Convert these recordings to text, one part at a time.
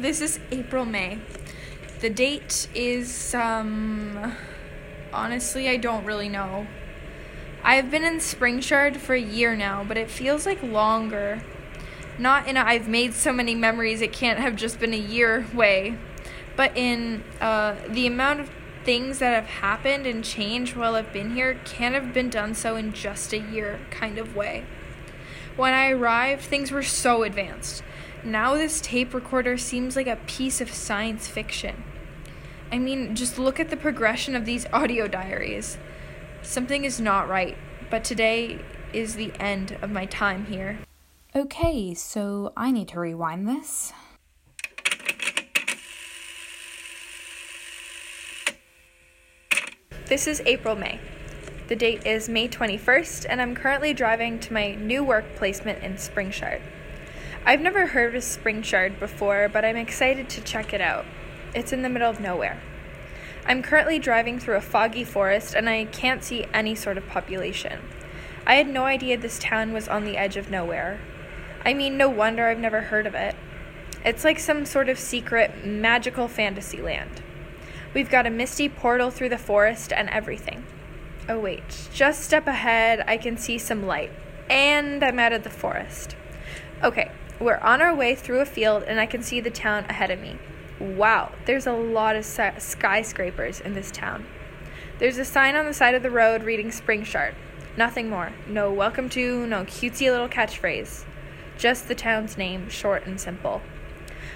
This is April May. The date is um honestly I don't really know. I've been in Springshard for a year now, but it feels like longer. Not in a I've made so many memories it can't have just been a year way, but in uh, the amount of things that have happened and changed while I've been here can't have been done so in just a year kind of way. When I arrived, things were so advanced. Now this tape recorder seems like a piece of science fiction. I mean, just look at the progression of these audio diaries. Something is not right, but today is the end of my time here. Okay, so I need to rewind this. This is April May. The date is May 21st, and I'm currently driving to my new work placement in Springshard. I've never heard of Springshard before, but I'm excited to check it out. It's in the middle of nowhere. I'm currently driving through a foggy forest, and I can't see any sort of population. I had no idea this town was on the edge of nowhere. I mean, no wonder I've never heard of it. It's like some sort of secret, magical fantasy land. We've got a misty portal through the forest and everything. Oh, wait. Just step ahead, I can see some light. And I'm out of the forest. Okay, we're on our way through a field, and I can see the town ahead of me. Wow, there's a lot of skyscrapers in this town. There's a sign on the side of the road reading Springshard. Nothing more. No welcome to, no cutesy little catchphrase. Just the town's name, short and simple.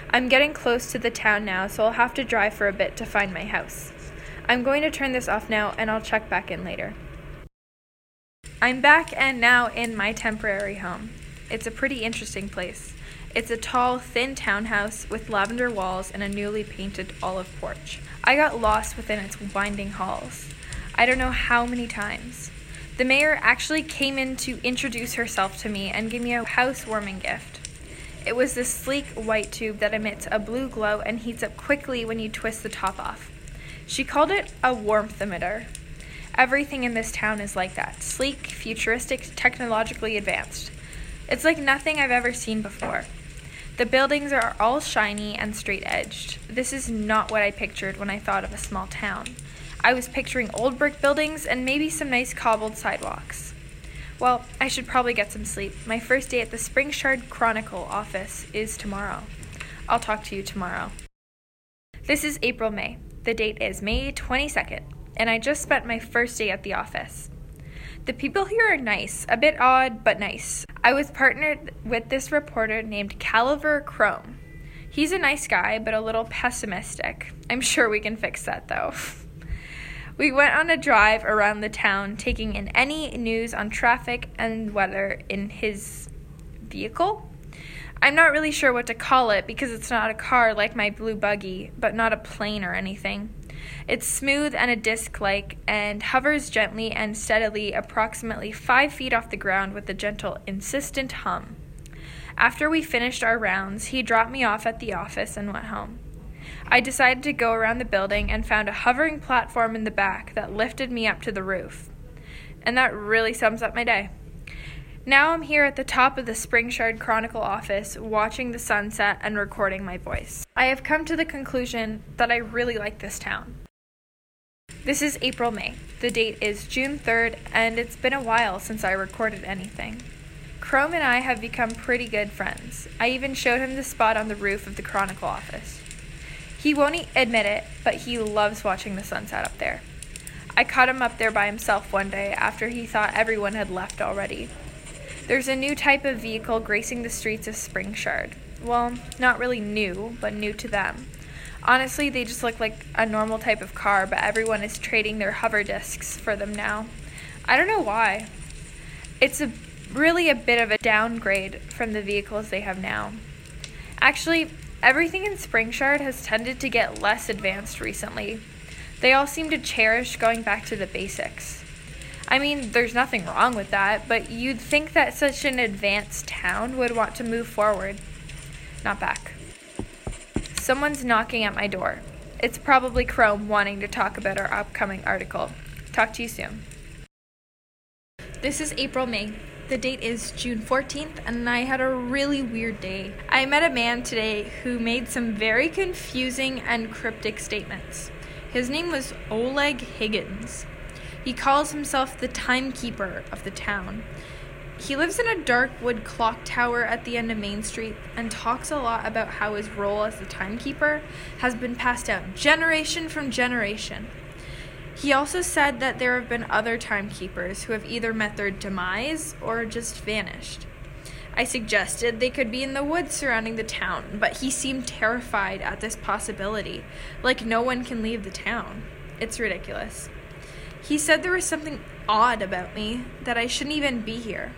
I'm getting close to the town now, so I'll have to drive for a bit to find my house. I'm going to turn this off now and I'll check back in later. I'm back and now in my temporary home. It's a pretty interesting place. It's a tall, thin townhouse with lavender walls and a newly painted olive porch. I got lost within its winding halls. I don't know how many times. The mayor actually came in to introduce herself to me and give me a housewarming gift. It was this sleek white tube that emits a blue glow and heats up quickly when you twist the top off. She called it a warmth emitter. Everything in this town is like that sleek, futuristic, technologically advanced. It's like nothing I've ever seen before. The buildings are all shiny and straight edged. This is not what I pictured when I thought of a small town. I was picturing old brick buildings and maybe some nice cobbled sidewalks. Well, I should probably get some sleep. My first day at the Springshard Chronicle office is tomorrow. I'll talk to you tomorrow. This is April May. The date is May 22nd, and I just spent my first day at the office. The people here are nice, a bit odd, but nice. I was partnered with this reporter named Caliver Chrome. He's a nice guy, but a little pessimistic. I'm sure we can fix that though. we went on a drive around the town, taking in any news on traffic and weather in his vehicle. I'm not really sure what to call it because it's not a car like my blue buggy, but not a plane or anything. It's smooth and a disc like and hovers gently and steadily approximately five feet off the ground with a gentle, insistent hum. After we finished our rounds, he dropped me off at the office and went home. I decided to go around the building and found a hovering platform in the back that lifted me up to the roof. And that really sums up my day. Now I'm here at the top of the Springshard Chronicle office, watching the sunset and recording my voice. I have come to the conclusion that I really like this town. This is April May. The date is June 3rd, and it's been a while since I recorded anything. Chrome and I have become pretty good friends. I even showed him the spot on the roof of the Chronicle office. He won't admit it, but he loves watching the sunset up there. I caught him up there by himself one day after he thought everyone had left already. There's a new type of vehicle gracing the streets of Springshard. Well, not really new, but new to them. Honestly, they just look like a normal type of car, but everyone is trading their hover discs for them now. I don't know why. It's a really a bit of a downgrade from the vehicles they have now. Actually, everything in Springshard has tended to get less advanced recently. They all seem to cherish going back to the basics. I mean, there's nothing wrong with that, but you'd think that such an advanced town would want to move forward, not back. Someone's knocking at my door. It's probably Chrome wanting to talk about our upcoming article. Talk to you soon. This is April May. The date is June 14th, and I had a really weird day. I met a man today who made some very confusing and cryptic statements. His name was Oleg Higgins. He calls himself the timekeeper of the town. He lives in a dark wood clock tower at the end of Main Street and talks a lot about how his role as the timekeeper has been passed down generation from generation. He also said that there have been other timekeepers who have either met their demise or just vanished. I suggested they could be in the woods surrounding the town, but he seemed terrified at this possibility, like no one can leave the town. It's ridiculous. He said there was something odd about me, that I shouldn't even be here.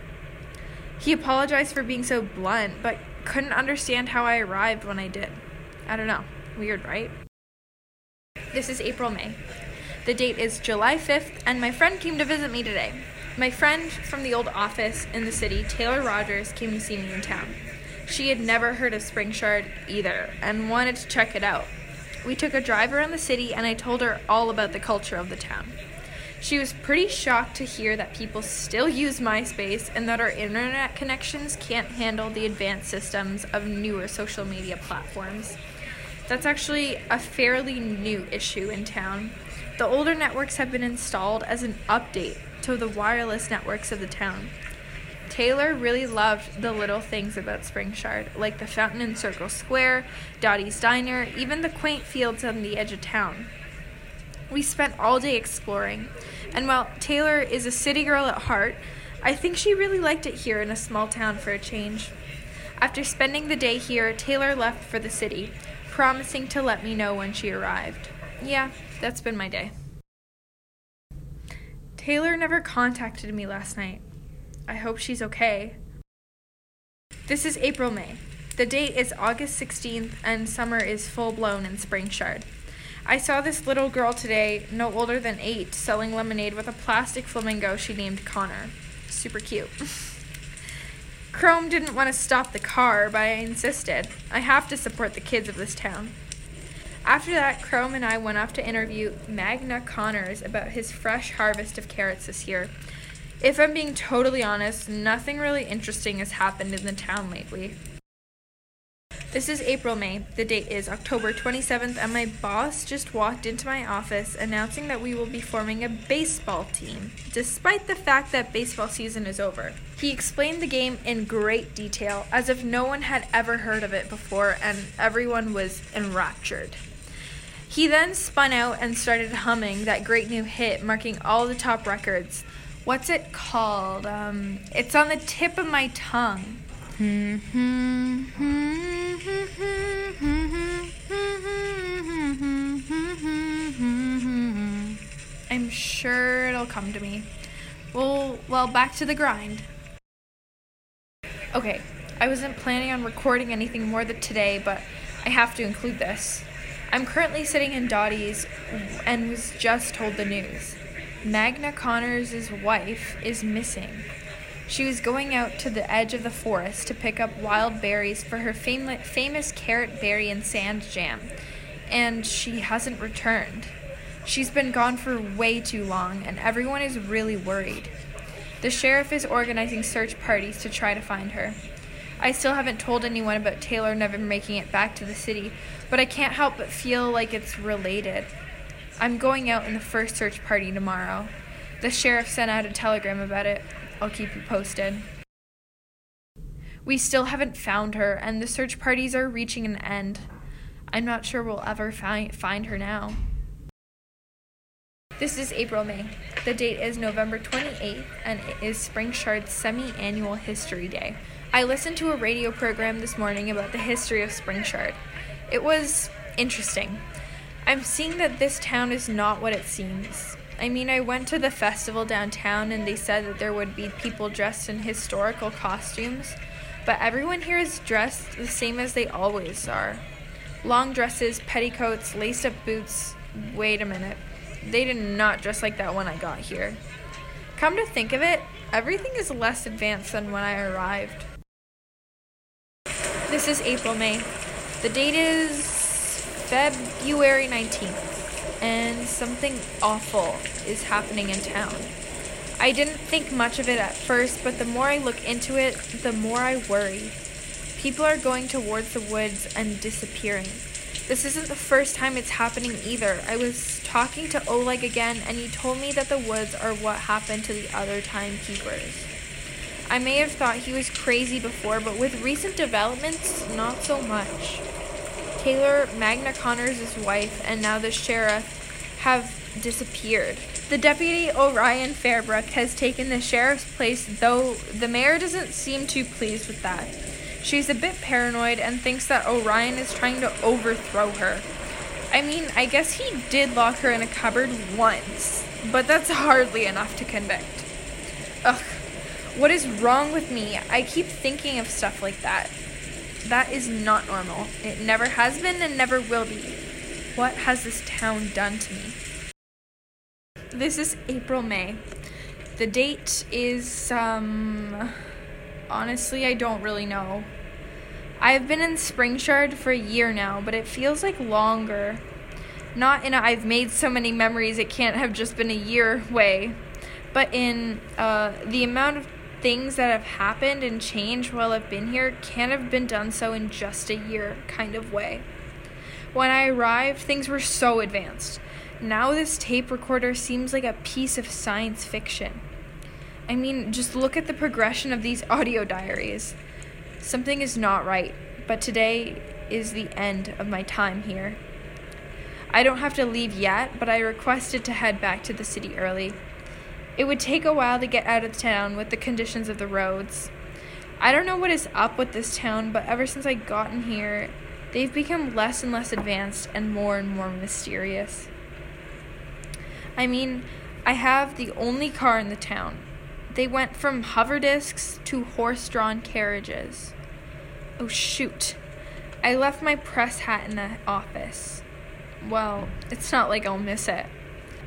He apologized for being so blunt, but couldn't understand how I arrived when I did. I don't know. Weird, right? This is April May. The date is July 5th, and my friend came to visit me today. My friend from the old office in the city, Taylor Rogers, came to see me in town. She had never heard of Springshard either and wanted to check it out. We took a drive around the city, and I told her all about the culture of the town. She was pretty shocked to hear that people still use MySpace and that our internet connections can't handle the advanced systems of newer social media platforms. That's actually a fairly new issue in town. The older networks have been installed as an update to the wireless networks of the town. Taylor really loved the little things about Springshard, like the fountain in Circle Square, Dottie's Diner, even the quaint fields on the edge of town. We spent all day exploring, and while Taylor is a city girl at heart, I think she really liked it here in a small town for a change. After spending the day here, Taylor left for the city, promising to let me know when she arrived. Yeah, that's been my day. Taylor never contacted me last night. I hope she's okay. This is April May. The date is August 16th, and summer is full blown in Springshard. I saw this little girl today, no older than eight, selling lemonade with a plastic flamingo she named Connor. Super cute. Chrome didn't want to stop the car, but I insisted. I have to support the kids of this town. After that, Chrome and I went off to interview Magna Connors about his fresh harvest of carrots this year. If I'm being totally honest, nothing really interesting has happened in the town lately. This is April May. The date is October 27th, and my boss just walked into my office announcing that we will be forming a baseball team, despite the fact that baseball season is over. He explained the game in great detail, as if no one had ever heard of it before, and everyone was enraptured. He then spun out and started humming that great new hit, marking all the top records. What's it called? Um, it's on the tip of my tongue. I'm sure it'll come to me. Well, well, back to the grind. Okay, I wasn't planning on recording anything more than today, but I have to include this. I'm currently sitting in Dottie's and was just told the news. Magna Connors' wife is missing. She was going out to the edge of the forest to pick up wild berries for her fam- famous carrot berry and sand jam, and she hasn't returned. She's been gone for way too long, and everyone is really worried. The sheriff is organizing search parties to try to find her. I still haven't told anyone about Taylor never making it back to the city, but I can't help but feel like it's related. I'm going out in the first search party tomorrow. The sheriff sent out a telegram about it. I'll keep you posted. We still haven't found her, and the search parties are reaching an end. I'm not sure we'll ever fi- find her now. This is April May. The date is November 28th, and it is Springshard's semi annual History Day. I listened to a radio program this morning about the history of Springshard. It was interesting. I'm seeing that this town is not what it seems. I mean, I went to the festival downtown and they said that there would be people dressed in historical costumes, but everyone here is dressed the same as they always are long dresses, petticoats, laced up boots. Wait a minute. They did not dress like that when I got here. Come to think of it, everything is less advanced than when I arrived. This is April May. The date is February 19th, and something awful is happening in town. I didn't think much of it at first, but the more I look into it, the more I worry. People are going towards the woods and disappearing. This isn't the first time it's happening either. I was talking to Oleg again, and he told me that the woods are what happened to the other timekeepers. I may have thought he was crazy before, but with recent developments, not so much. Taylor, Magna Connors' wife, and now the sheriff have disappeared. The deputy Orion Fairbrook has taken the sheriff's place, though the mayor doesn't seem too pleased with that. She's a bit paranoid and thinks that Orion is trying to overthrow her. I mean, I guess he did lock her in a cupboard once, but that's hardly enough to convict. Ugh, what is wrong with me? I keep thinking of stuff like that. That is not normal. It never has been and never will be. What has this town done to me? This is April May. The date is, um. Honestly, I don't really know. I've been in Springshard for a year now, but it feels like longer. Not in a I've made so many memories it can't have just been a year way, but in uh, the amount of things that have happened and changed while I've been here can't have been done so in just a year kind of way. When I arrived, things were so advanced. Now, this tape recorder seems like a piece of science fiction. I mean, just look at the progression of these audio diaries. Something is not right, but today is the end of my time here. I don't have to leave yet, but I requested to head back to the city early. It would take a while to get out of town with the conditions of the roads. I don't know what is up with this town, but ever since I gotten here, they've become less and less advanced and more and more mysterious. I mean, I have the only car in the town, they went from hover discs to horse drawn carriages. Oh, shoot. I left my press hat in the office. Well, it's not like I'll miss it.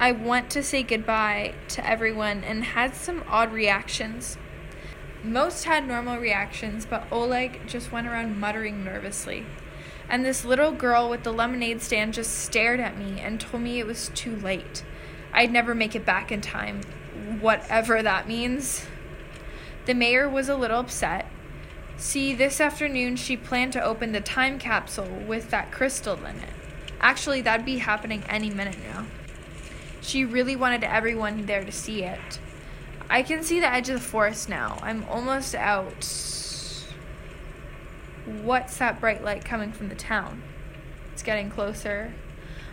I went to say goodbye to everyone and had some odd reactions. Most had normal reactions, but Oleg just went around muttering nervously. And this little girl with the lemonade stand just stared at me and told me it was too late. I'd never make it back in time, whatever that means. The mayor was a little upset. See, this afternoon she planned to open the time capsule with that crystal in it. Actually, that'd be happening any minute now. She really wanted everyone there to see it. I can see the edge of the forest now. I'm almost out. What's that bright light coming from the town? It's getting closer.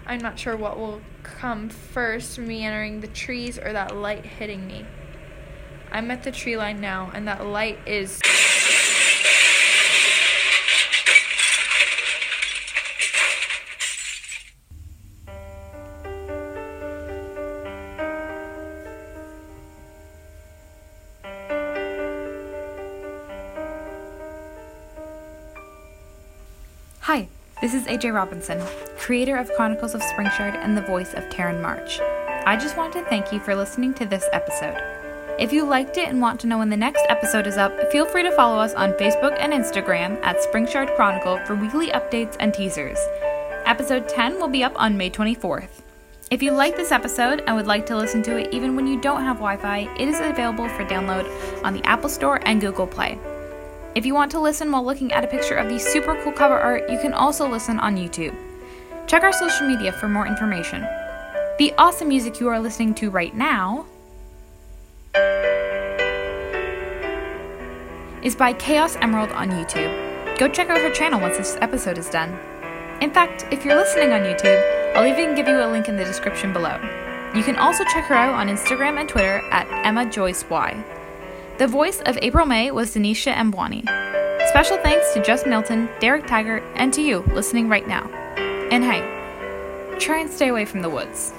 I'm not sure what will come first me entering the trees or that light hitting me. I'm at the tree line now, and that light is. Hi, this is AJ Robinson, creator of Chronicles of Springshard and the voice of Taryn March. I just want to thank you for listening to this episode. If you liked it and want to know when the next episode is up, feel free to follow us on Facebook and Instagram at Springshard Chronicle for weekly updates and teasers. Episode 10 will be up on May 24th. If you like this episode and would like to listen to it even when you don't have Wi Fi, it is available for download on the Apple Store and Google Play. If you want to listen while looking at a picture of the super cool cover art, you can also listen on YouTube. Check our social media for more information. The awesome music you are listening to right now is by Chaos Emerald on YouTube. Go check out her channel once this episode is done. In fact, if you're listening on YouTube, I'll even give you a link in the description below. You can also check her out on Instagram and Twitter at Emma Joyce Y. The voice of April May was Denisha Mbwani. Special thanks to Just Milton, Derek Taggart, and to you listening right now. And hey, try and stay away from the woods.